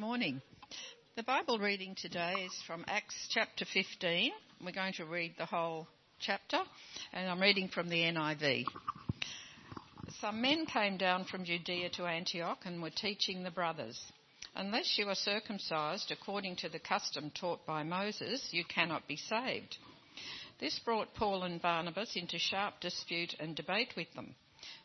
Morning. The Bible reading today is from Acts chapter 15. We're going to read the whole chapter, and I'm reading from the NIV. Some men came down from Judea to Antioch and were teaching the brothers. Unless you are circumcised according to the custom taught by Moses, you cannot be saved. This brought Paul and Barnabas into sharp dispute and debate with them.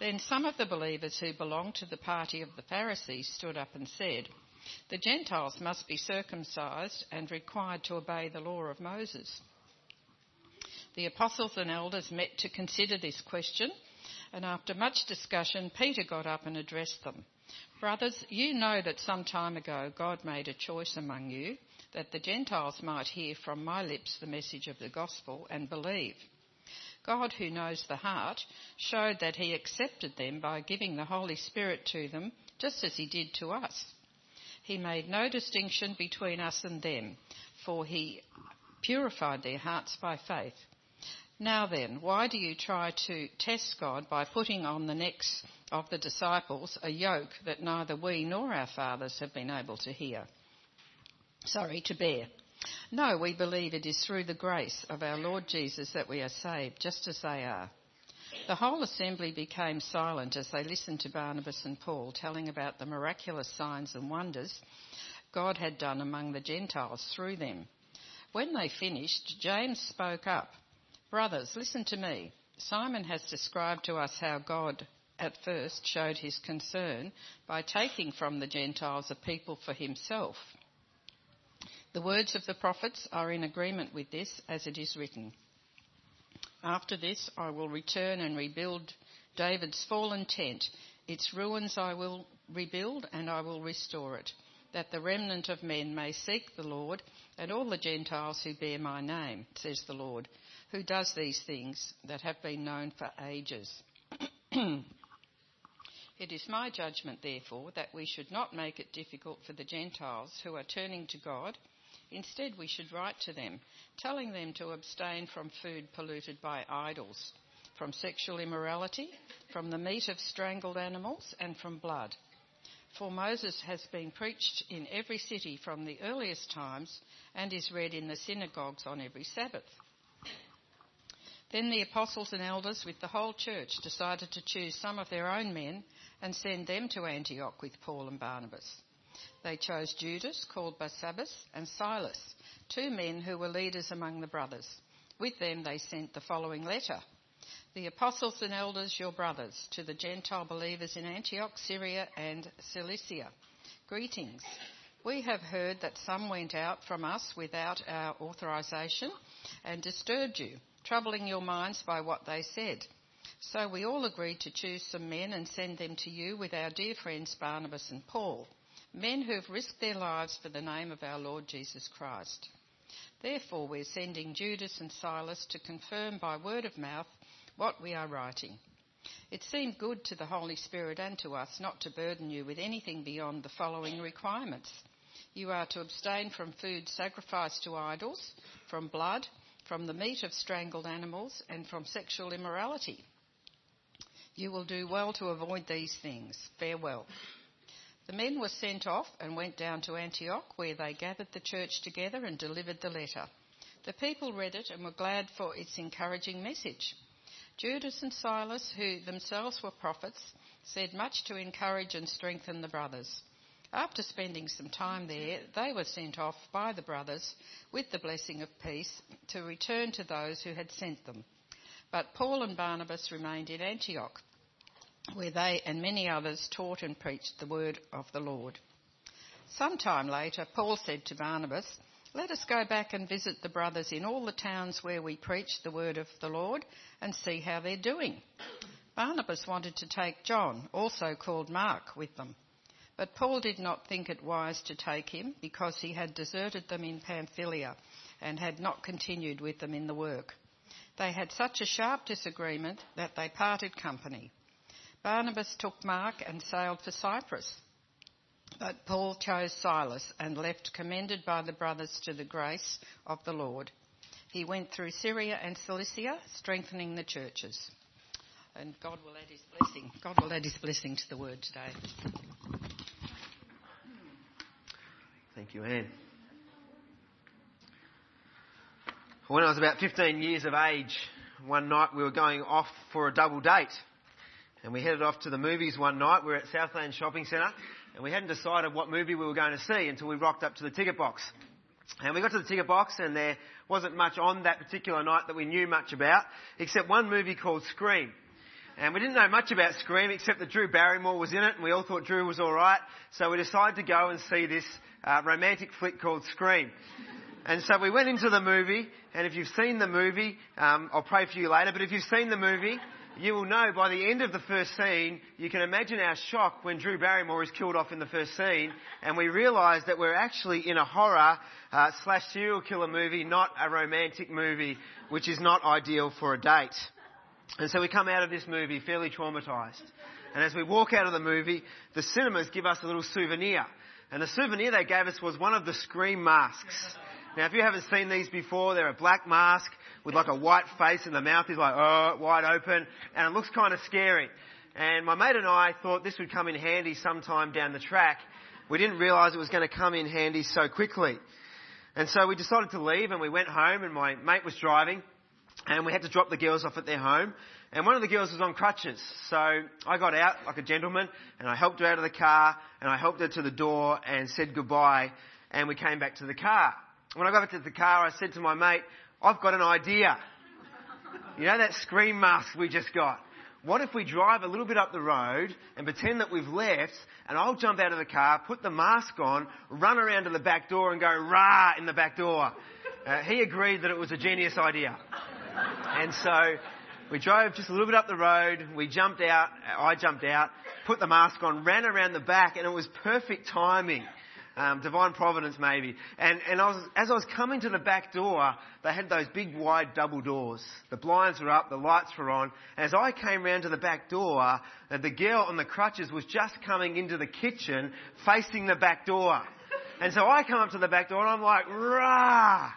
Then some of the believers who belonged to the party of the Pharisees stood up and said, The Gentiles must be circumcised and required to obey the law of Moses. The apostles and elders met to consider this question, and after much discussion, Peter got up and addressed them. Brothers, you know that some time ago God made a choice among you that the Gentiles might hear from my lips the message of the gospel and believe. God, who knows the heart, showed that He accepted them by giving the Holy Spirit to them, just as He did to us. He made no distinction between us and them, for He purified their hearts by faith. Now then, why do you try to test God by putting on the necks of the disciples a yoke that neither we nor our fathers have been able to hear? Sorry, to bear. No, we believe it is through the grace of our Lord Jesus that we are saved, just as they are. The whole assembly became silent as they listened to Barnabas and Paul telling about the miraculous signs and wonders God had done among the Gentiles through them. When they finished, James spoke up. Brothers, listen to me. Simon has described to us how God at first showed his concern by taking from the Gentiles a people for himself. The words of the prophets are in agreement with this, as it is written. After this, I will return and rebuild David's fallen tent. Its ruins I will rebuild and I will restore it, that the remnant of men may seek the Lord and all the Gentiles who bear my name, says the Lord, who does these things that have been known for ages. It is my judgment, therefore, that we should not make it difficult for the Gentiles who are turning to God Instead, we should write to them, telling them to abstain from food polluted by idols, from sexual immorality, from the meat of strangled animals, and from blood. For Moses has been preached in every city from the earliest times and is read in the synagogues on every Sabbath. Then the apostles and elders with the whole church decided to choose some of their own men and send them to Antioch with Paul and Barnabas. They chose Judas, called Barsabbas, and Silas, two men who were leaders among the brothers. With them they sent the following letter The apostles and elders, your brothers, to the Gentile believers in Antioch, Syria, and Cilicia. Greetings. We have heard that some went out from us without our authorization and disturbed you, troubling your minds by what they said. So we all agreed to choose some men and send them to you with our dear friends Barnabas and Paul men who have risked their lives for the name of our Lord Jesus Christ. Therefore, we're sending Judas and Silas to confirm by word of mouth what we are writing. It seemed good to the Holy Spirit and to us not to burden you with anything beyond the following requirements. You are to abstain from food sacrificed to idols, from blood, from the meat of strangled animals, and from sexual immorality. You will do well to avoid these things. Farewell. The men were sent off and went down to Antioch, where they gathered the church together and delivered the letter. The people read it and were glad for its encouraging message. Judas and Silas, who themselves were prophets, said much to encourage and strengthen the brothers. After spending some time there, they were sent off by the brothers with the blessing of peace to return to those who had sent them. But Paul and Barnabas remained in Antioch where they and many others taught and preached the word of the Lord. Some time later, Paul said to Barnabas, Let us go back and visit the brothers in all the towns where we preach the word of the Lord and see how they're doing. Barnabas wanted to take John, also called Mark, with them. But Paul did not think it wise to take him because he had deserted them in Pamphylia and had not continued with them in the work. They had such a sharp disagreement that they parted company. Barnabas took Mark and sailed for Cyprus. But Paul chose Silas and left commended by the brothers to the grace of the Lord. He went through Syria and Cilicia, strengthening the churches. And God will add his blessing. God will add his blessing to the word today. Thank you, Anne. When I was about 15 years of age, one night we were going off for a double date. And we headed off to the movies one night. We were at Southland Shopping Centre and we hadn't decided what movie we were going to see until we rocked up to the ticket box. And we got to the ticket box and there wasn't much on that particular night that we knew much about, except one movie called Scream. And we didn't know much about Scream except that Drew Barrymore was in it and we all thought Drew was alright. So we decided to go and see this uh, romantic flick called Scream. And so we went into the movie and if you've seen the movie, um, I'll pray for you later, but if you've seen the movie, you will know by the end of the first scene, you can imagine our shock when Drew Barrymore is killed off in the first scene and we realise that we're actually in a horror uh, slash serial killer movie, not a romantic movie, which is not ideal for a date. And so we come out of this movie fairly traumatized. And as we walk out of the movie, the cinemas give us a little souvenir. And the souvenir they gave us was one of the Scream masks. Now, if you haven't seen these before, they're a black mask with like a white face and the mouth is like, oh, wide open. And it looks kind of scary. And my mate and I thought this would come in handy sometime down the track. We didn't realise it was going to come in handy so quickly. And so we decided to leave and we went home and my mate was driving and we had to drop the girls off at their home. And one of the girls was on crutches. So I got out like a gentleman and I helped her out of the car and I helped her to the door and said goodbye and we came back to the car. When I got back to the car, I said to my mate, I've got an idea. You know that scream mask we just got? What if we drive a little bit up the road and pretend that we've left and I'll jump out of the car, put the mask on, run around to the back door and go rah in the back door. Uh, he agreed that it was a genius idea. And so we drove just a little bit up the road. We jumped out. I jumped out, put the mask on, ran around the back, and it was perfect timing. Um, divine providence, maybe. And, and I was, as I was coming to the back door, they had those big wide double doors. The blinds were up, the lights were on. And as I came round to the back door, the girl on the crutches was just coming into the kitchen, facing the back door. And so I come up to the back door and I'm like, rah!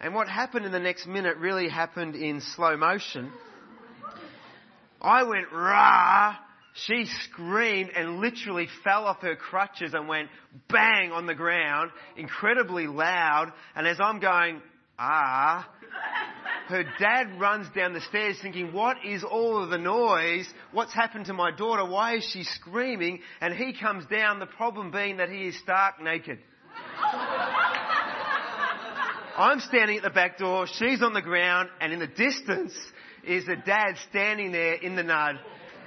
And what happened in the next minute really happened in slow motion. I went rah. She screamed and literally fell off her crutches and went bang on the ground, incredibly loud. And as I'm going, ah, her dad runs down the stairs thinking, what is all of the noise? What's happened to my daughter? Why is she screaming? And he comes down, the problem being that he is stark naked. I'm standing at the back door, she's on the ground, and in the distance is the dad standing there in the nud,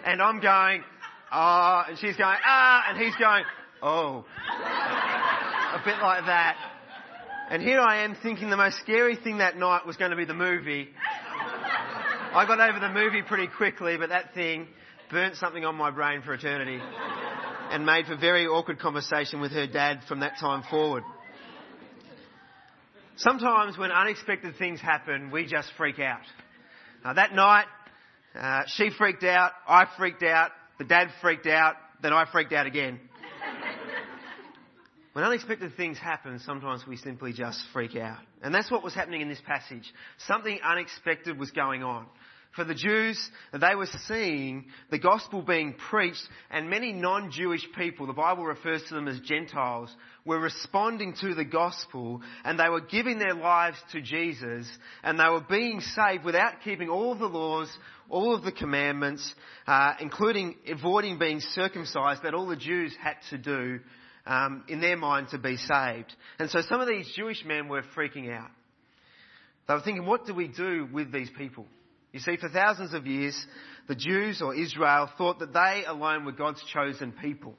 and I'm going, ah, and she's going, ah, and he's going, oh. A bit like that. And here I am thinking the most scary thing that night was going to be the movie. I got over the movie pretty quickly, but that thing burnt something on my brain for eternity and made for very awkward conversation with her dad from that time forward. Sometimes when unexpected things happen, we just freak out. Now that night, uh, she freaked out, I freaked out, the dad freaked out, then I freaked out again. when unexpected things happen, sometimes we simply just freak out. And that's what was happening in this passage. Something unexpected was going on. For the Jews, they were seeing the gospel being preached and many non-Jewish people, the Bible refers to them as Gentiles, were responding to the gospel and they were giving their lives to Jesus and they were being saved without keeping all of the laws, all of the commandments, uh, including avoiding being circumcised that all the Jews had to do um, in their mind to be saved. And so some of these Jewish men were freaking out. They were thinking, what do we do with these people? You see, for thousands of years, the Jews or Israel thought that they alone were God's chosen people.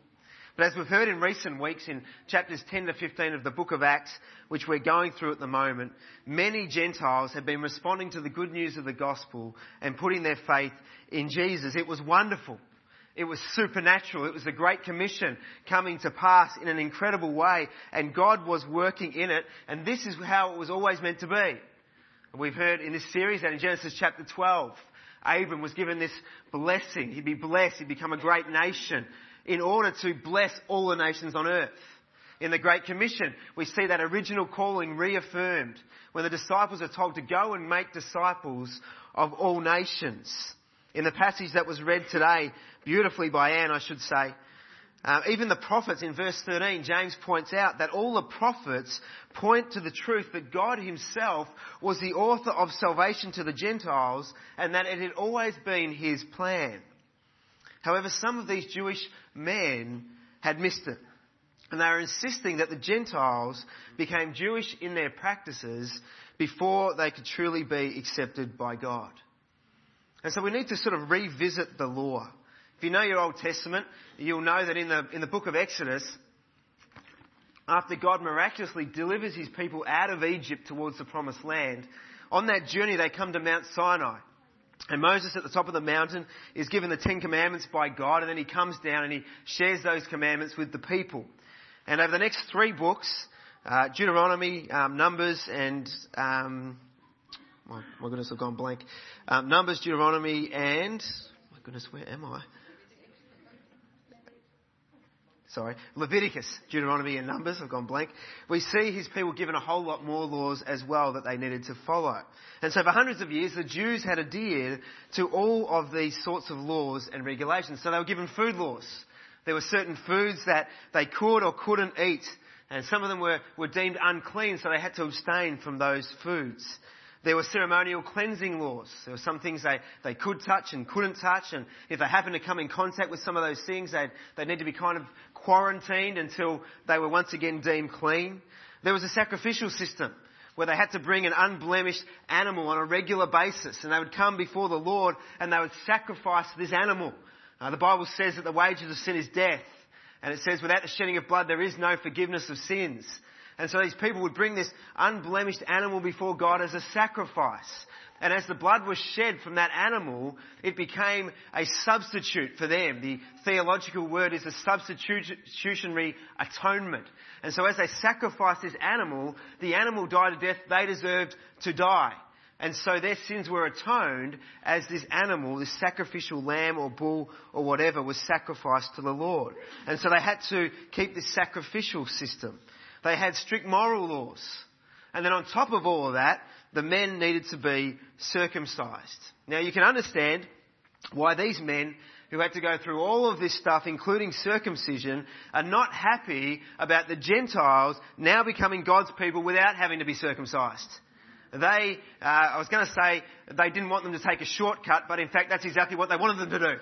But as we've heard in recent weeks in chapters 10 to 15 of the book of Acts, which we're going through at the moment, many Gentiles have been responding to the good news of the gospel and putting their faith in Jesus. It was wonderful. It was supernatural. It was the Great Commission coming to pass in an incredible way, and God was working in it, and this is how it was always meant to be. We've heard in this series that in Genesis chapter 12, Abram was given this blessing. He'd be blessed, he'd become a great nation in order to bless all the nations on earth. In the Great Commission, we see that original calling reaffirmed when the disciples are told to go and make disciples of all nations. In the passage that was read today, beautifully by Anne, I should say, uh, even the prophets in verse 13, James points out that all the prophets point to the truth that God himself was the author of salvation to the Gentiles and that it had always been his plan. However, some of these Jewish men had missed it. And they were insisting that the Gentiles became Jewish in their practices before they could truly be accepted by God. And so we need to sort of revisit the law. If you know your Old Testament, you'll know that in the, in the book of Exodus, after God miraculously delivers his people out of Egypt towards the promised land, on that journey they come to Mount Sinai. And Moses at the top of the mountain is given the Ten Commandments by God and then he comes down and he shares those commandments with the people. And over the next three books, uh, Deuteronomy, um, Numbers and, um, my, my, goodness, I've gone blank. Um, Numbers, Deuteronomy and, my goodness, where am I? Sorry, Leviticus, Deuteronomy and Numbers, I've gone blank, we see his people given a whole lot more laws as well that they needed to follow. And so for hundreds of years, the Jews had adhered to all of these sorts of laws and regulations. So they were given food laws. There were certain foods that they could or couldn't eat. And some of them were, were deemed unclean, so they had to abstain from those foods. There were ceremonial cleansing laws. There were some things they, they could touch and couldn't touch, and if they happened to come in contact with some of those things, they'd, they'd need to be kind of quarantined until they were once again deemed clean. There was a sacrificial system where they had to bring an unblemished animal on a regular basis, and they would come before the Lord and they would sacrifice this animal. Uh, the Bible says that the wages of sin is death, and it says without the shedding of blood there is no forgiveness of sins. And so these people would bring this unblemished animal before God as a sacrifice. And as the blood was shed from that animal, it became a substitute for them. The theological word is a substitutionary atonement. And so as they sacrificed this animal, the animal died a death they deserved to die. And so their sins were atoned as this animal, this sacrificial lamb or bull or whatever was sacrificed to the Lord. And so they had to keep this sacrificial system. They had strict moral laws. And then on top of all of that, the men needed to be circumcised. Now you can understand why these men who had to go through all of this stuff, including circumcision, are not happy about the Gentiles now becoming God's people without having to be circumcised. They, uh, I was going to say they didn't want them to take a shortcut, but in fact that's exactly what they wanted them to do.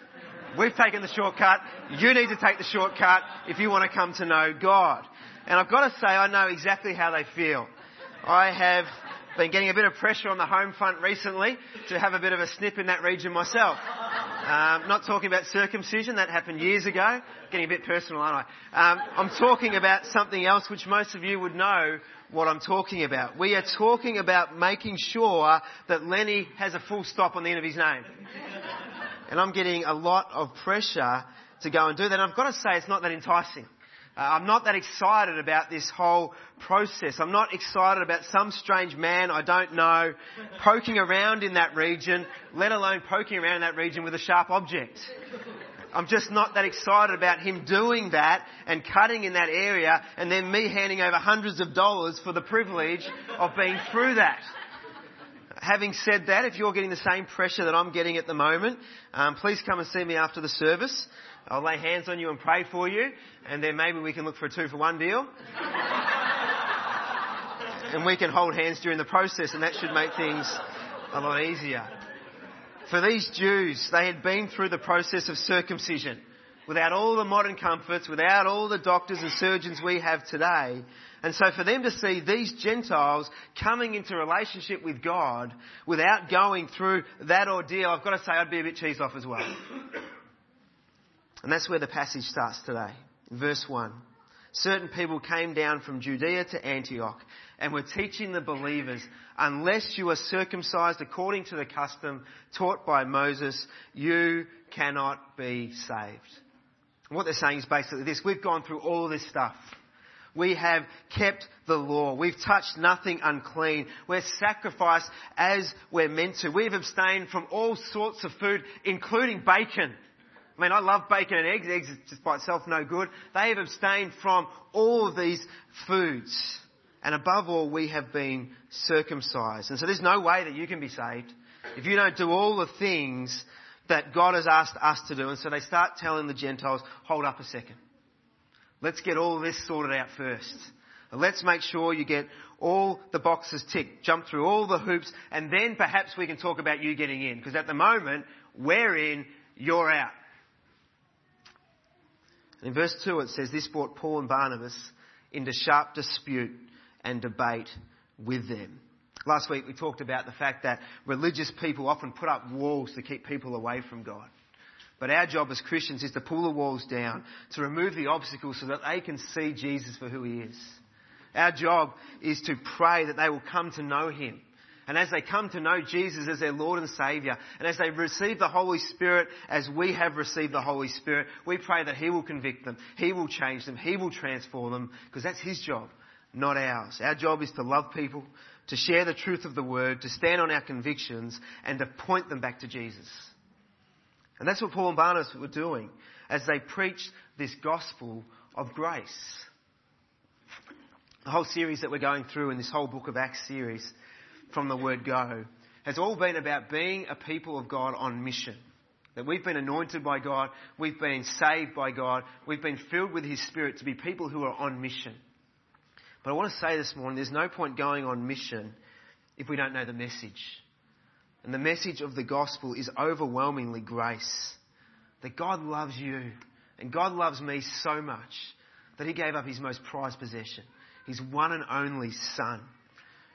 We've taken the shortcut. You need to take the shortcut if you want to come to know God. And I've got to say, I know exactly how they feel. I have been getting a bit of pressure on the home front recently to have a bit of a snip in that region myself. Um, not talking about circumcision, that happened years ago. Getting a bit personal, aren't I? Um, I'm talking about something else which most of you would know what I'm talking about. We are talking about making sure that Lenny has a full stop on the end of his name. And I'm getting a lot of pressure to go and do that. And I've got to say, it's not that enticing. Uh, I'm not that excited about this whole process. I'm not excited about some strange man I don't know poking around in that region, let alone poking around in that region with a sharp object. I'm just not that excited about him doing that and cutting in that area and then me handing over hundreds of dollars for the privilege of being through that. Having said that, if you're getting the same pressure that I'm getting at the moment, um, please come and see me after the service. I'll lay hands on you and pray for you, and then maybe we can look for a two for one deal. and we can hold hands during the process, and that should make things a lot easier. For these Jews, they had been through the process of circumcision without all the modern comforts, without all the doctors and surgeons we have today. And so for them to see these Gentiles coming into relationship with God without going through that ordeal, I've got to say I'd be a bit cheesed off as well. And that's where the passage starts today. Verse 1. certain people came down from Judea to Antioch and were teaching the believers, unless you are circumcised according to the custom taught by Moses, you cannot be saved. What they're saying is basically this. We've gone through all this stuff. We have kept the law. We've touched nothing unclean. We're sacrificed as we're meant to. We've abstained from all sorts of food, including bacon. I mean, I love bacon and eggs. Eggs just by itself no good. They have abstained from all of these foods. And above all, we have been circumcised. And so there's no way that you can be saved if you don't do all the things that God has asked us to do. And so they start telling the Gentiles, hold up a second. Let's get all this sorted out first. Let's make sure you get all the boxes ticked, jump through all the hoops, and then perhaps we can talk about you getting in. Because at the moment, we're in, you're out. In verse 2 it says, This brought Paul and Barnabas into sharp dispute and debate with them. Last week we talked about the fact that religious people often put up walls to keep people away from God. But our job as Christians is to pull the walls down, to remove the obstacles so that they can see Jesus for who he is. Our job is to pray that they will come to know him. And as they come to know Jesus as their Lord and Saviour, and as they receive the Holy Spirit as we have received the Holy Spirit, we pray that He will convict them, He will change them, He will transform them, because that's His job, not ours. Our job is to love people, to share the truth of the Word, to stand on our convictions, and to point them back to Jesus. And that's what Paul and Barnabas were doing as they preached this gospel of grace. The whole series that we're going through in this whole book of Acts series from the word go has all been about being a people of God on mission. That we've been anointed by God, we've been saved by God, we've been filled with His Spirit to be people who are on mission. But I want to say this morning, there's no point going on mission if we don't know the message. And the message of the gospel is overwhelmingly grace. That God loves you and God loves me so much that He gave up His most prized possession, His one and only Son,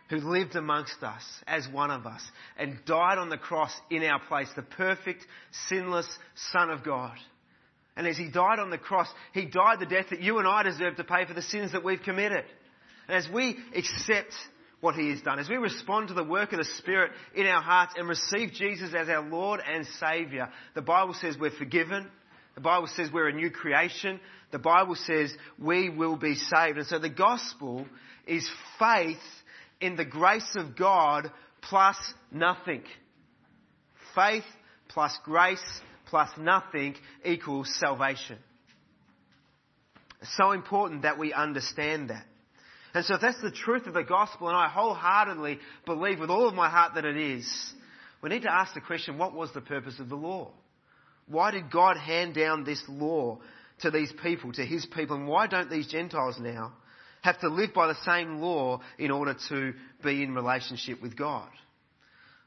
who lived amongst us as one of us and died on the cross in our place, the perfect, sinless Son of God. And as He died on the cross, He died the death that you and I deserve to pay for the sins that we've committed. And as we accept what He has done. As we respond to the work of the Spirit in our hearts and receive Jesus as our Lord and Saviour, the Bible says we're forgiven. The Bible says we're a new creation. The Bible says we will be saved. And so the gospel is faith in the grace of God plus nothing. Faith plus grace plus nothing equals salvation. It's so important that we understand that. And so if that's the truth of the gospel, and I wholeheartedly believe with all of my heart that it is, we need to ask the question, what was the purpose of the law? Why did God hand down this law to these people, to his people, and why don't these Gentiles now have to live by the same law in order to be in relationship with God?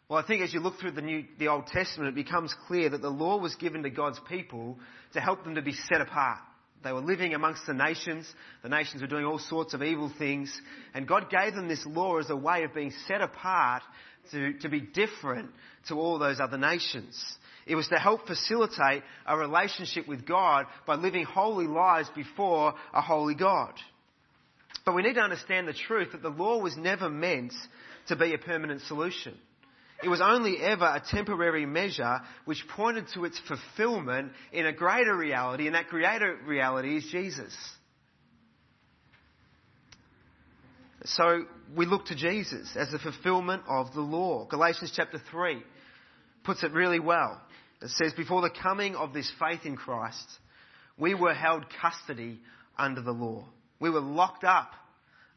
Well, I think as you look through the, New, the Old Testament, it becomes clear that the law was given to God's people to help them to be set apart. They were living amongst the nations. The nations were doing all sorts of evil things. And God gave them this law as a way of being set apart to, to be different to all those other nations. It was to help facilitate a relationship with God by living holy lives before a holy God. But we need to understand the truth that the law was never meant to be a permanent solution. It was only ever a temporary measure which pointed to its fulfillment in a greater reality, and that greater reality is Jesus. So we look to Jesus as the fulfillment of the law. Galatians chapter 3 puts it really well. It says, Before the coming of this faith in Christ, we were held custody under the law. We were locked up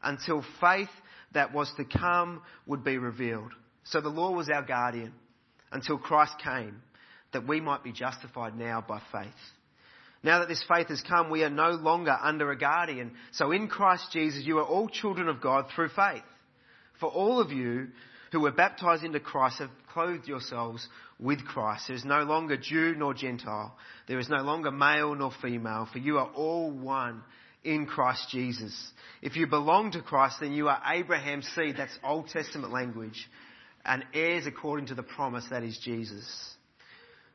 until faith that was to come would be revealed. So the law was our guardian until Christ came that we might be justified now by faith. Now that this faith has come, we are no longer under a guardian. So in Christ Jesus, you are all children of God through faith. For all of you who were baptized into Christ have clothed yourselves with Christ. There is no longer Jew nor Gentile. There is no longer male nor female, for you are all one in Christ Jesus. If you belong to Christ, then you are Abraham's seed. That's Old Testament language and heirs according to the promise that is Jesus.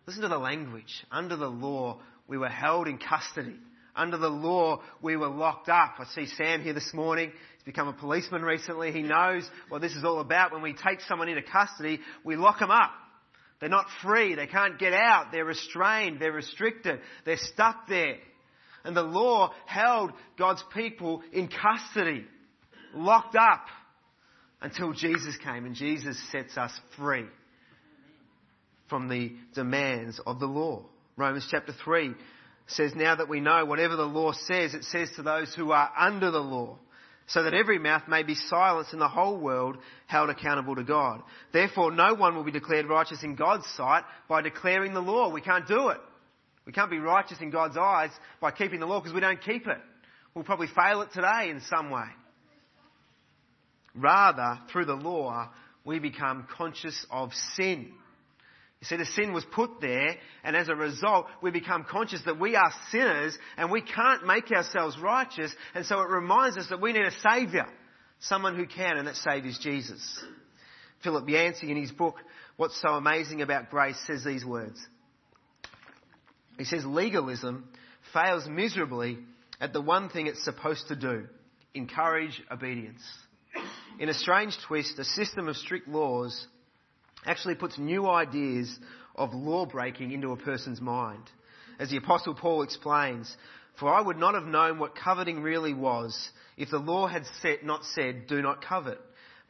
Listen to the language. Under the law, we were held in custody Under the law, we were locked up. I see Sam here this morning. He's become a policeman recently. He knows what this is all about. When we take someone into custody, we lock them up. They're not free. They can't get out. They're restrained. They're restricted. They're stuck there. And the law held God's people in custody, locked up, until Jesus came and Jesus sets us free from the demands of the law. Romans chapter 3 says, Now that we know whatever the law says, it says to those who are under the law, so that every mouth may be silenced and the whole world held accountable to God. Therefore, no one will be declared righteous in God's sight by declaring the law. We can't do it. We can't be righteous in God's eyes by keeping the law because we don't keep it. We'll probably fail it today in some way. Rather, through the law, we become conscious of sin. You see, the sin was put there, and as a result, we become conscious that we are sinners and we can't make ourselves righteous, and so it reminds us that we need a Saviour. Someone who can, and that Saviour is Jesus. Philip Yancey, in his book, What's So Amazing About Grace, says these words. He says, legalism fails miserably at the one thing it's supposed to do encourage obedience. In a strange twist, a system of strict laws actually puts new ideas of law breaking into a person's mind. As the Apostle Paul explains, for I would not have known what coveting really was if the law had set, not said, do not covet.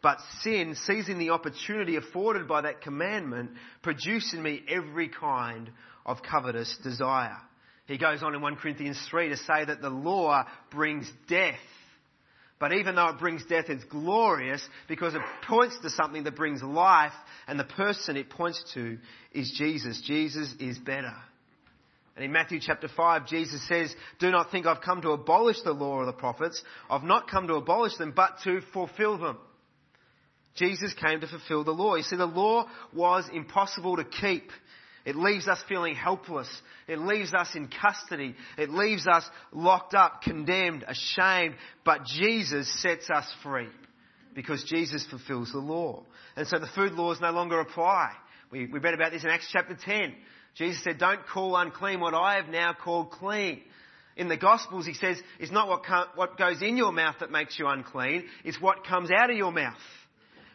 But sin, seizing the opportunity afforded by that commandment, produced in me every kind of covetous desire. He goes on in 1 Corinthians 3 to say that the law brings death. But even though it brings death, it's glorious because it points to something that brings life, and the person it points to is Jesus. Jesus is better. And in Matthew chapter 5, Jesus says, Do not think I've come to abolish the law or the prophets. I've not come to abolish them, but to fulfill them. Jesus came to fulfill the law. You see, the law was impossible to keep. It leaves us feeling helpless. It leaves us in custody. It leaves us locked up, condemned, ashamed. But Jesus sets us free because Jesus fulfills the law. And so the food laws no longer apply. We, we read about this in Acts chapter 10. Jesus said, don't call unclean what I have now called clean. In the Gospels, he says, it's not what, what goes in your mouth that makes you unclean, it's what comes out of your mouth.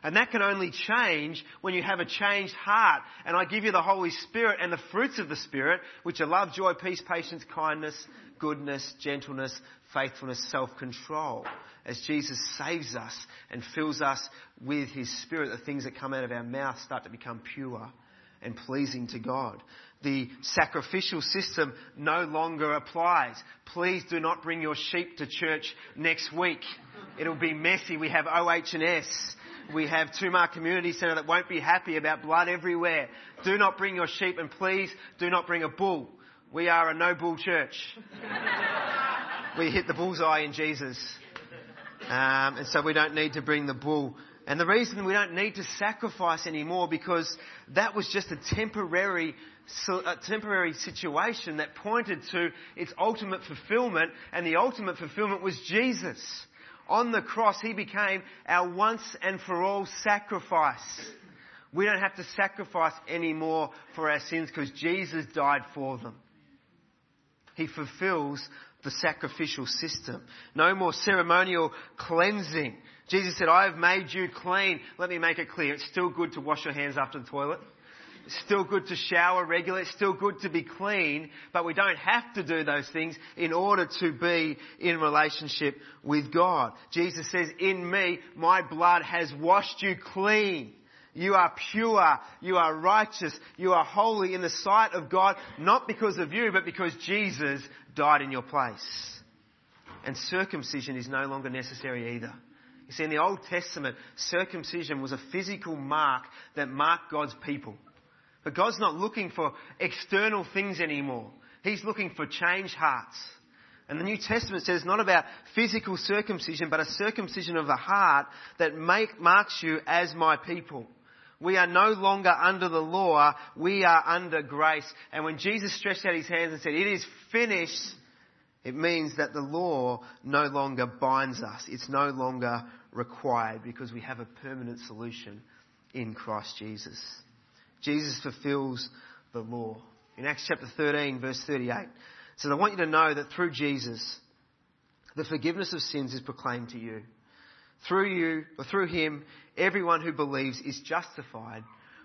And that can only change when you have a changed heart. And I give you the Holy Spirit and the fruits of the Spirit, which are love, joy, peace, patience, kindness, goodness, gentleness, faithfulness, self-control. As Jesus saves us and fills us with His Spirit, the things that come out of our mouth start to become pure and pleasing to God. The sacrificial system no longer applies. Please do not bring your sheep to church next week. It'll be messy. We have OH&S we have Tumar Community Centre that won't be happy about blood everywhere. Do not bring your sheep and please do not bring a bull. We are a no bull church. we hit the bullseye in Jesus. Um, and so we don't need to bring the bull. And the reason we don't need to sacrifice anymore because that was just a temporary, a temporary situation that pointed to its ultimate fulfillment and the ultimate fulfillment was Jesus. On the cross, He became our once and for all sacrifice. We don't have to sacrifice anymore for our sins because Jesus died for them. He fulfills the sacrificial system. No more ceremonial cleansing. Jesus said, I have made you clean. Let me make it clear. It's still good to wash your hands after the toilet. Still good to shower regularly. It's still good to be clean, but we don't have to do those things in order to be in relationship with God. Jesus says, in me, my blood has washed you clean. You are pure. You are righteous. You are holy in the sight of God, not because of you, but because Jesus died in your place. And circumcision is no longer necessary either. You see, in the Old Testament, circumcision was a physical mark that marked God's people. But God's not looking for external things anymore. He's looking for changed hearts. And the New Testament says not about physical circumcision, but a circumcision of the heart that make, marks you as my people. We are no longer under the law, we are under grace. And when Jesus stretched out his hands and said, it is finished, it means that the law no longer binds us. It's no longer required because we have a permanent solution in Christ Jesus. Jesus fulfills the law. In Acts chapter 13 verse 38, it So I want you to know that through Jesus, the forgiveness of sins is proclaimed to you. Through you, or through him, everyone who believes is justified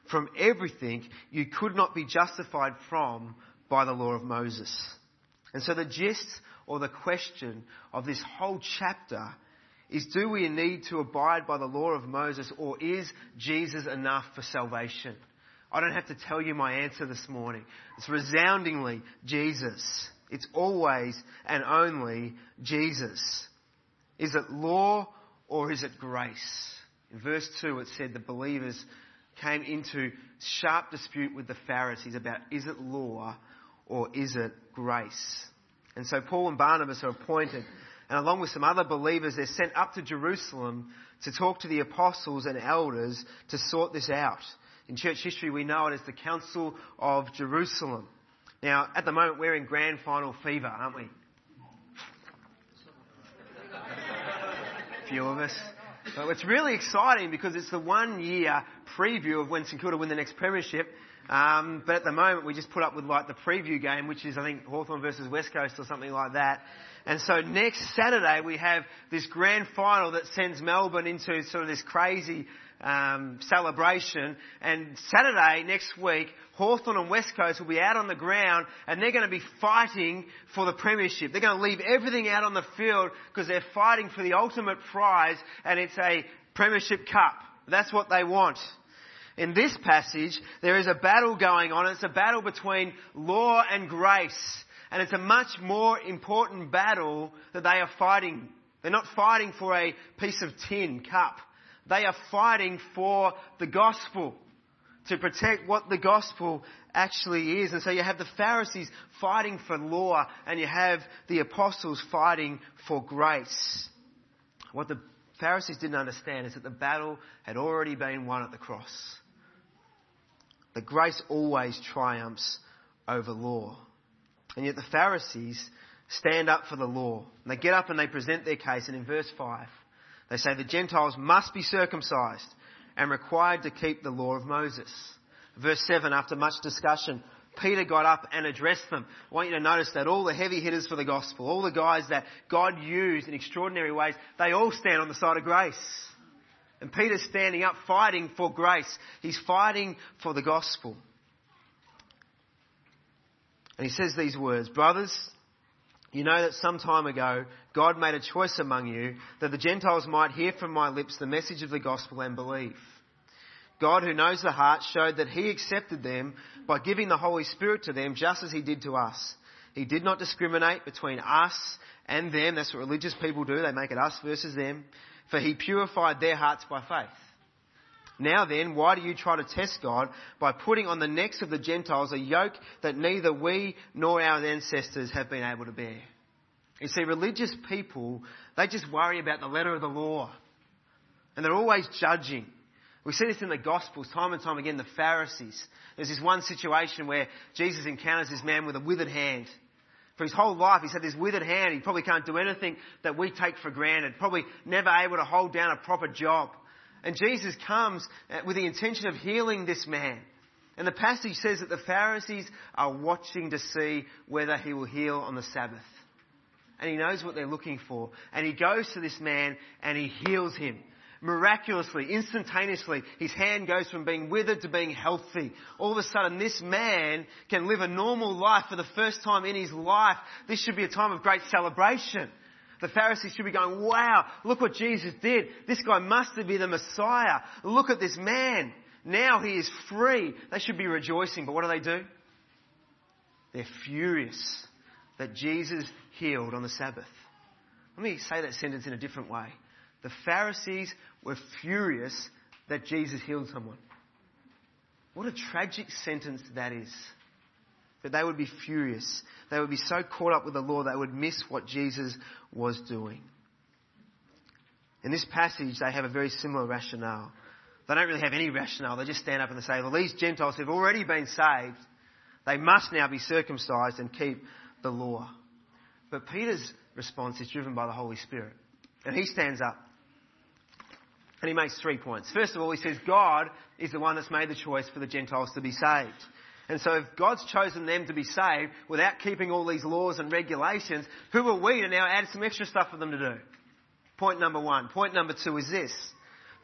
from everything you could not be justified from by the law of Moses. And so the gist or the question of this whole chapter is do we need to abide by the law of Moses or is Jesus enough for salvation? I don't have to tell you my answer this morning. It's resoundingly Jesus. It's always and only Jesus. Is it law or is it grace? In verse 2 it said the believers came into sharp dispute with the Pharisees about is it law or is it grace? And so Paul and Barnabas are appointed, and along with some other believers, they're sent up to Jerusalem to talk to the apostles and elders to sort this out. In church history, we know it as the Council of Jerusalem. Now, at the moment, we're in grand final fever, aren't we? A few of us. But it's really exciting because it's the one year preview of when St Kilda win the next premiership. Um, but at the moment, we just put up with like the preview game, which is I think Hawthorn versus West Coast or something like that. And so next Saturday we have this grand final that sends Melbourne into sort of this crazy um, celebration. And Saturday next week, Hawthorn and West Coast will be out on the ground and they're going to be fighting for the premiership. They're going to leave everything out on the field because they're fighting for the ultimate prize and it's a premiership cup. That's what they want. In this passage, there is a battle going on. It's a battle between law and grace. And it's a much more important battle that they are fighting. They're not fighting for a piece of tin cup. They are fighting for the gospel to protect what the gospel actually is. And so you have the Pharisees fighting for law and you have the apostles fighting for grace. What the Pharisees didn't understand is that the battle had already been won at the cross. The grace always triumphs over law. And yet the Pharisees stand up for the law. And they get up and they present their case. And in verse 5, they say the Gentiles must be circumcised and required to keep the law of Moses. Verse 7, after much discussion, Peter got up and addressed them. I want you to notice that all the heavy hitters for the gospel, all the guys that God used in extraordinary ways, they all stand on the side of grace. And Peter's standing up fighting for grace. He's fighting for the gospel. And he says these words, Brothers, you know that some time ago, God made a choice among you that the Gentiles might hear from my lips the message of the gospel and believe. God, who knows the heart, showed that He accepted them by giving the Holy Spirit to them just as He did to us. He did not discriminate between us and them. That's what religious people do. They make it us versus them. For He purified their hearts by faith. Now then, why do you try to test God by putting on the necks of the Gentiles a yoke that neither we nor our ancestors have been able to bear? You see, religious people, they just worry about the letter of the law. And they're always judging. We see this in the Gospels time and time again, the Pharisees. There's this one situation where Jesus encounters this man with a withered hand. For his whole life, he's had this withered hand. He probably can't do anything that we take for granted. Probably never able to hold down a proper job. And Jesus comes uh, with the intention of healing this man. And the passage says that the Pharisees are watching to see whether he will heal on the Sabbath. And he knows what they're looking for. And he goes to this man and he heals him. Miraculously, instantaneously, his hand goes from being withered to being healthy. All of a sudden, this man can live a normal life for the first time in his life. This should be a time of great celebration. The Pharisees should be going, wow, look what Jesus did. This guy must have been the Messiah. Look at this man. Now he is free. They should be rejoicing. But what do they do? They're furious that Jesus healed on the Sabbath. Let me say that sentence in a different way. The Pharisees were furious that Jesus healed someone. What a tragic sentence that is. That they would be furious. They would be so caught up with the law they would miss what Jesus was doing. In this passage, they have a very similar rationale. They don't really have any rationale. They just stand up and they say, well, these Gentiles who've already been saved, they must now be circumcised and keep the law. But Peter's response is driven by the Holy Spirit. And he stands up and he makes three points. First of all, he says God is the one that's made the choice for the Gentiles to be saved. And so if God's chosen them to be saved without keeping all these laws and regulations, who are we to now add some extra stuff for them to do? Point number one. Point number two is this.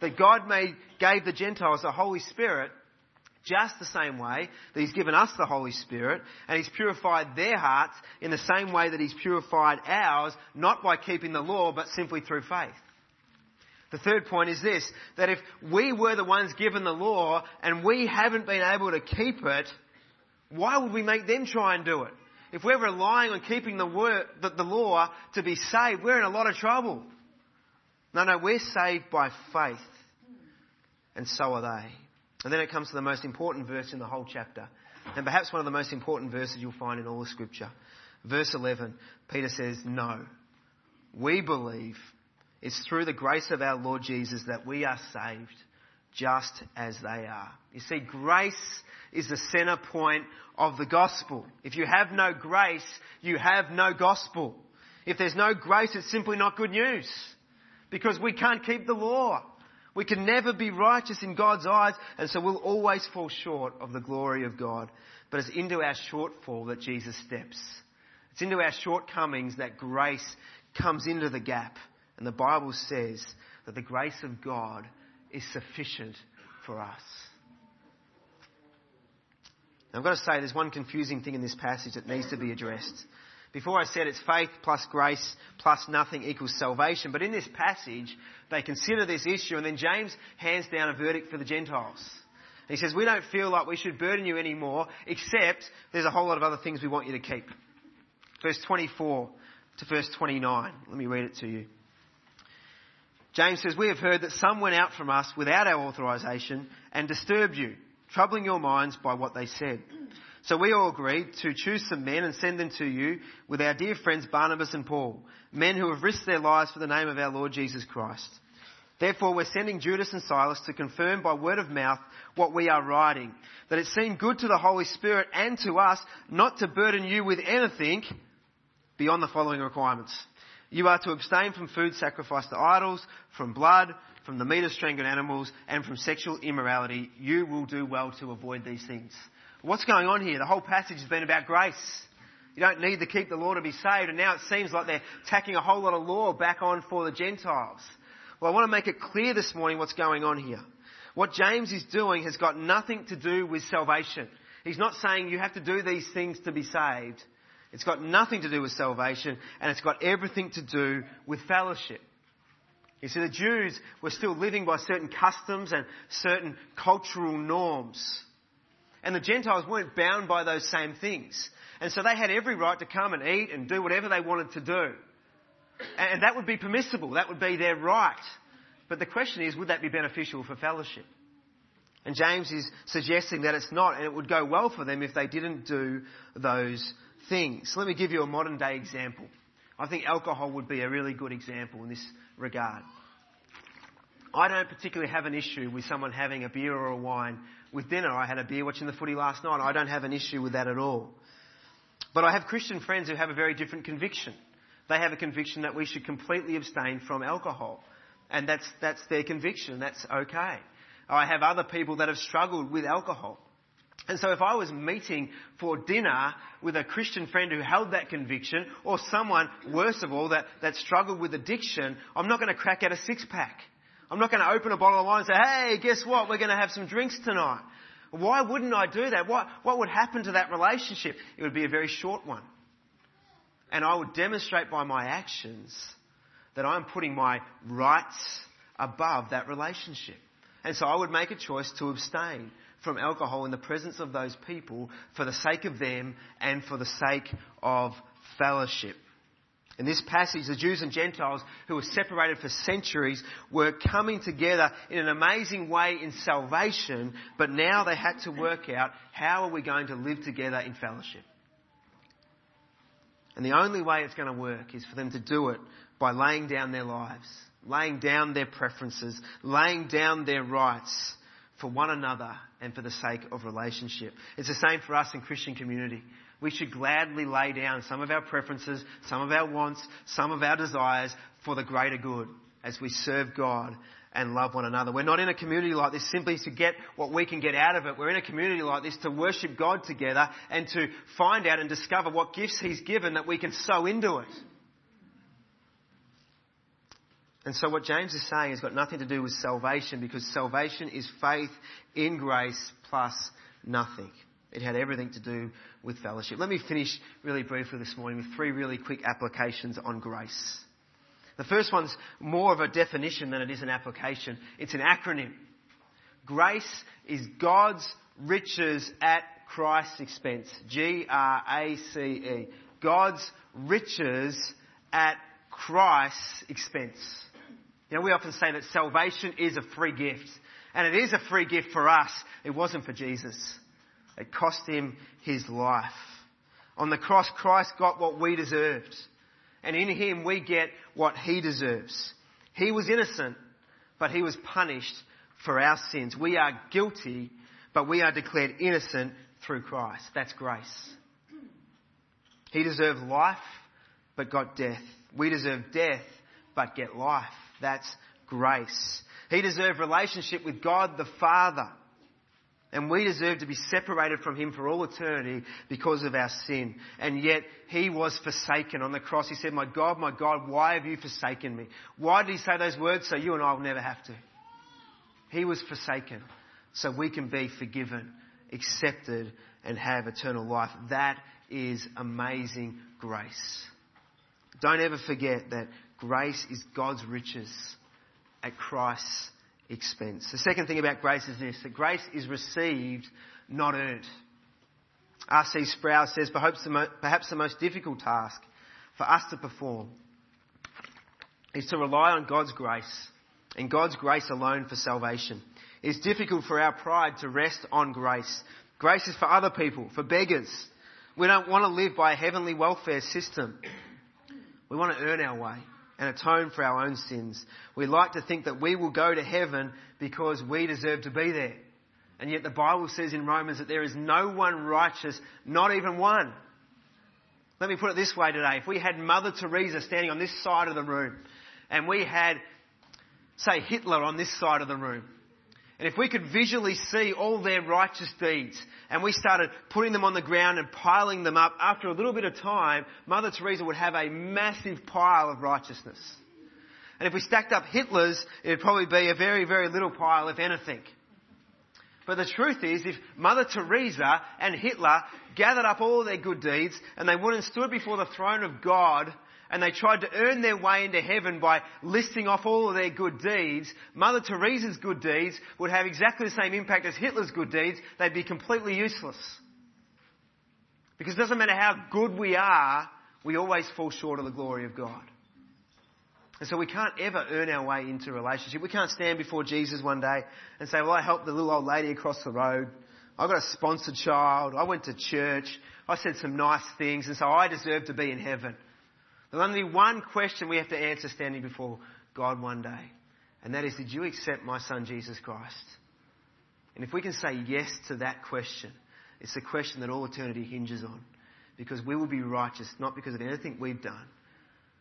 That God made, gave the Gentiles the Holy Spirit just the same way that He's given us the Holy Spirit and He's purified their hearts in the same way that He's purified ours, not by keeping the law, but simply through faith. The third point is this, that if we were the ones given the law and we haven't been able to keep it, why would we make them try and do it? If we're relying on keeping the, word, the, the law to be saved, we're in a lot of trouble. No, no, we're saved by faith. And so are they. And then it comes to the most important verse in the whole chapter. And perhaps one of the most important verses you'll find in all of Scripture. Verse 11, Peter says, No. We believe it's through the grace of our Lord Jesus that we are saved just as they are. You see, grace is the center point of the gospel. If you have no grace, you have no gospel. If there's no grace, it's simply not good news. Because we can't keep the law. We can never be righteous in God's eyes, and so we'll always fall short of the glory of God. But it's into our shortfall that Jesus steps. It's into our shortcomings that grace comes into the gap. And the Bible says that the grace of God is sufficient for us. Now, I've got to say, there's one confusing thing in this passage that needs to be addressed. Before I said it's faith plus grace plus nothing equals salvation, but in this passage, they consider this issue, and then James hands down a verdict for the Gentiles. He says, We don't feel like we should burden you anymore, except there's a whole lot of other things we want you to keep. Verse 24 to verse 29. Let me read it to you. James says, We have heard that some went out from us without our authorization and disturbed you, troubling your minds by what they said. So we all agreed to choose some men and send them to you with our dear friends Barnabas and Paul, men who have risked their lives for the name of our Lord Jesus Christ. Therefore, we're sending Judas and Silas to confirm by word of mouth what we are writing, that it seemed good to the Holy Spirit and to us not to burden you with anything beyond the following requirements. You are to abstain from food sacrificed to idols, from blood, from the meat of strangled animals, and from sexual immorality. You will do well to avoid these things. What's going on here? The whole passage has been about grace. You don't need to keep the law to be saved, and now it seems like they're tacking a whole lot of law back on for the Gentiles. Well, I want to make it clear this morning what's going on here. What James is doing has got nothing to do with salvation. He's not saying you have to do these things to be saved. It's got nothing to do with salvation, and it's got everything to do with fellowship. You see, the Jews were still living by certain customs and certain cultural norms. And the Gentiles weren't bound by those same things. And so they had every right to come and eat and do whatever they wanted to do. And that would be permissible. That would be their right. But the question is, would that be beneficial for fellowship? And James is suggesting that it's not, and it would go well for them if they didn't do those things. Let me give you a modern day example. I think alcohol would be a really good example in this regard. I don't particularly have an issue with someone having a beer or a wine with dinner. I had a beer watching the footy last night. I don't have an issue with that at all. But I have Christian friends who have a very different conviction. They have a conviction that we should completely abstain from alcohol. And that's, that's their conviction. That's okay. I have other people that have struggled with alcohol. And so if I was meeting for dinner with a Christian friend who held that conviction, or someone, worse of all, that, that struggled with addiction, I'm not going to crack out a six pack. I'm not going to open a bottle of wine and say, hey, guess what? We're going to have some drinks tonight. Why wouldn't I do that? What, what would happen to that relationship? It would be a very short one. And I would demonstrate by my actions that I'm putting my rights above that relationship. And so I would make a choice to abstain from alcohol in the presence of those people for the sake of them and for the sake of fellowship. In this passage, the Jews and Gentiles who were separated for centuries were coming together in an amazing way in salvation, but now they had to work out how are we going to live together in fellowship. And the only way it's going to work is for them to do it by laying down their lives, laying down their preferences, laying down their rights for one another and for the sake of relationship. It's the same for us in Christian community. We should gladly lay down some of our preferences, some of our wants, some of our desires for the greater good as we serve God and love one another. We're not in a community like this simply to get what we can get out of it. We're in a community like this to worship God together and to find out and discover what gifts He's given that we can sow into it. And so what James is saying has got nothing to do with salvation because salvation is faith in grace plus nothing. It had everything to do with fellowship. Let me finish really briefly this morning with three really quick applications on grace. The first one's more of a definition than it is an application. It's an acronym. Grace is God's riches at Christ's expense. G-R-A-C-E. God's riches at Christ's expense. You know, we often say that salvation is a free gift. And it is a free gift for us. It wasn't for Jesus. It cost him his life. On the cross, Christ got what we deserved. And in him, we get what he deserves. He was innocent, but he was punished for our sins. We are guilty, but we are declared innocent through Christ. That's grace. He deserved life, but got death. We deserve death, but get life. That's grace. He deserved relationship with God the Father. And we deserve to be separated from Him for all eternity because of our sin. And yet, He was forsaken on the cross. He said, My God, my God, why have you forsaken me? Why did He say those words? So you and I will never have to. He was forsaken so we can be forgiven, accepted, and have eternal life. That is amazing grace. Don't ever forget that grace is God's riches at Christ's expense. The second thing about grace is this that grace is received, not earned. R.C. Sproul says perhaps the, perhaps the most difficult task for us to perform is to rely on God's grace and God's grace alone for salvation. It's difficult for our pride to rest on grace. Grace is for other people, for beggars. We don't want to live by a heavenly welfare system. We want to earn our way and atone for our own sins. We like to think that we will go to heaven because we deserve to be there. And yet the Bible says in Romans that there is no one righteous, not even one. Let me put it this way today. If we had Mother Teresa standing on this side of the room and we had, say, Hitler on this side of the room, and if we could visually see all their righteous deeds and we started putting them on the ground and piling them up, after a little bit of time, Mother Teresa would have a massive pile of righteousness. And if we stacked up Hitler's, it would probably be a very, very little pile, if anything. But the truth is, if Mother Teresa and Hitler gathered up all their good deeds and they went and stood before the throne of God and they tried to earn their way into heaven by listing off all of their good deeds, Mother Teresa's good deeds would have exactly the same impact as Hitler's good deeds. They'd be completely useless. Because it doesn't matter how good we are, we always fall short of the glory of God. And so we can't ever earn our way into a relationship. We can't stand before Jesus one day and say, well, I helped the little old lady across the road. I got a sponsored child. I went to church. I said some nice things and so I deserve to be in heaven. There's only one question we have to answer standing before God one day. And that is, did you accept my son Jesus Christ? And if we can say yes to that question, it's a question that all eternity hinges on. Because we will be righteous, not because of anything we've done,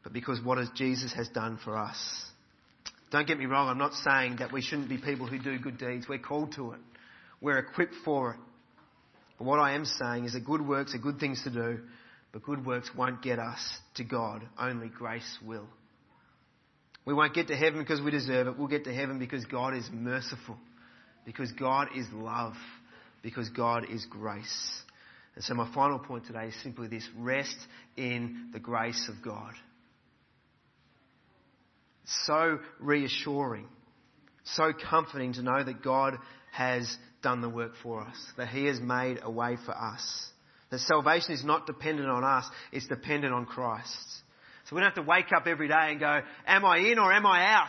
but because what Jesus has done for us. Don't get me wrong, I'm not saying that we shouldn't be people who do good deeds. We're called to it. We're equipped for it. But what I am saying is that good works are good things to do, but good works won't get us to God. Only grace will. We won't get to heaven because we deserve it. We'll get to heaven because God is merciful. Because God is love. Because God is grace. And so my final point today is simply this. Rest in the grace of God. so reassuring. So comforting to know that God has done the work for us. That He has made a way for us. That salvation is not dependent on us, it's dependent on Christ. So we don't have to wake up every day and go, am I in or am I out?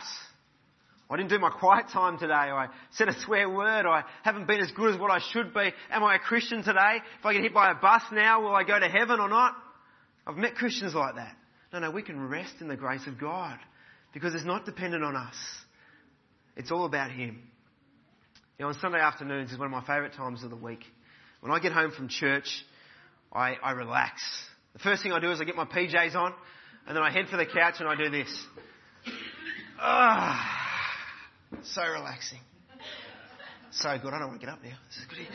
I didn't do my quiet time today. I said a swear word. I haven't been as good as what I should be. Am I a Christian today? If I get hit by a bus now, will I go to heaven or not? I've met Christians like that. No, no, we can rest in the grace of God because it's not dependent on us. It's all about Him. You know, on Sunday afternoons is one of my favourite times of the week. When I get home from church, I, I relax. The first thing I do is I get my PJs on, and then I head for the couch and I do this. Ah, so relaxing. So good. I don't want to get up now. This is good.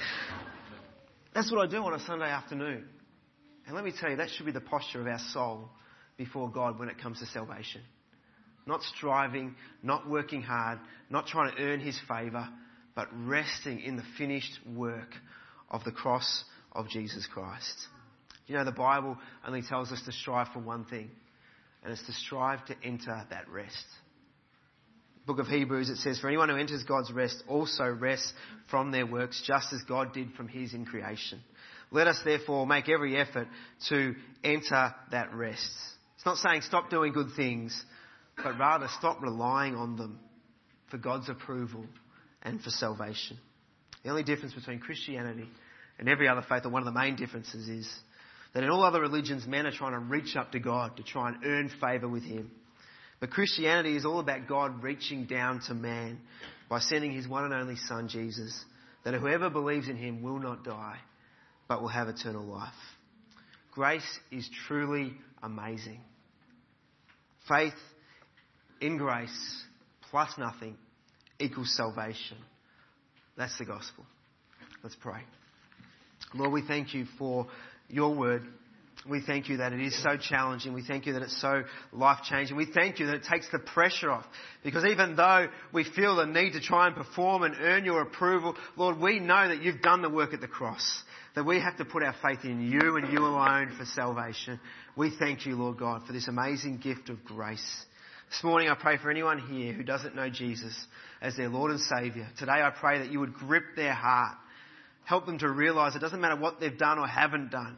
That's what I do on a Sunday afternoon. And let me tell you, that should be the posture of our soul before God when it comes to salvation. Not striving, not working hard, not trying to earn His favour, but resting in the finished work of the cross of Jesus Christ. You know, the Bible only tells us to strive for one thing, and it's to strive to enter that rest. Book of Hebrews, it says, For anyone who enters God's rest also rests from their works, just as God did from his in creation. Let us therefore make every effort to enter that rest. It's not saying stop doing good things, but rather stop relying on them for God's approval and for salvation. The only difference between Christianity and every other faith, or one of the main differences, is that in all other religions, men are trying to reach up to God to try and earn favour with Him. But Christianity is all about God reaching down to man by sending His one and only Son, Jesus, that whoever believes in Him will not die, but will have eternal life. Grace is truly amazing. Faith in grace plus nothing equals salvation. That's the gospel. Let's pray. Lord, we thank you for your word. We thank you that it is so challenging. We thank you that it's so life changing. We thank you that it takes the pressure off. Because even though we feel the need to try and perform and earn your approval, Lord, we know that you've done the work at the cross. That we have to put our faith in you and you alone for salvation. We thank you, Lord God, for this amazing gift of grace. This morning I pray for anyone here who doesn't know Jesus as their Lord and Saviour. Today I pray that you would grip their heart. Help them to realise it doesn't matter what they've done or haven't done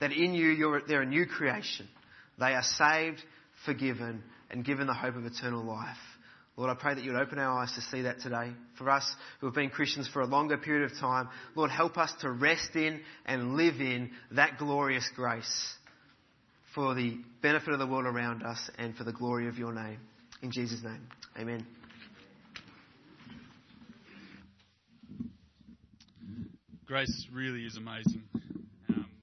that in you they're a new creation. They are saved, forgiven, and given the hope of eternal life. Lord, I pray that you would open our eyes to see that today. For us who have been Christians for a longer period of time, Lord, help us to rest in and live in that glorious grace for the benefit of the world around us and for the glory of your name. In Jesus' name, amen. Grace really is amazing.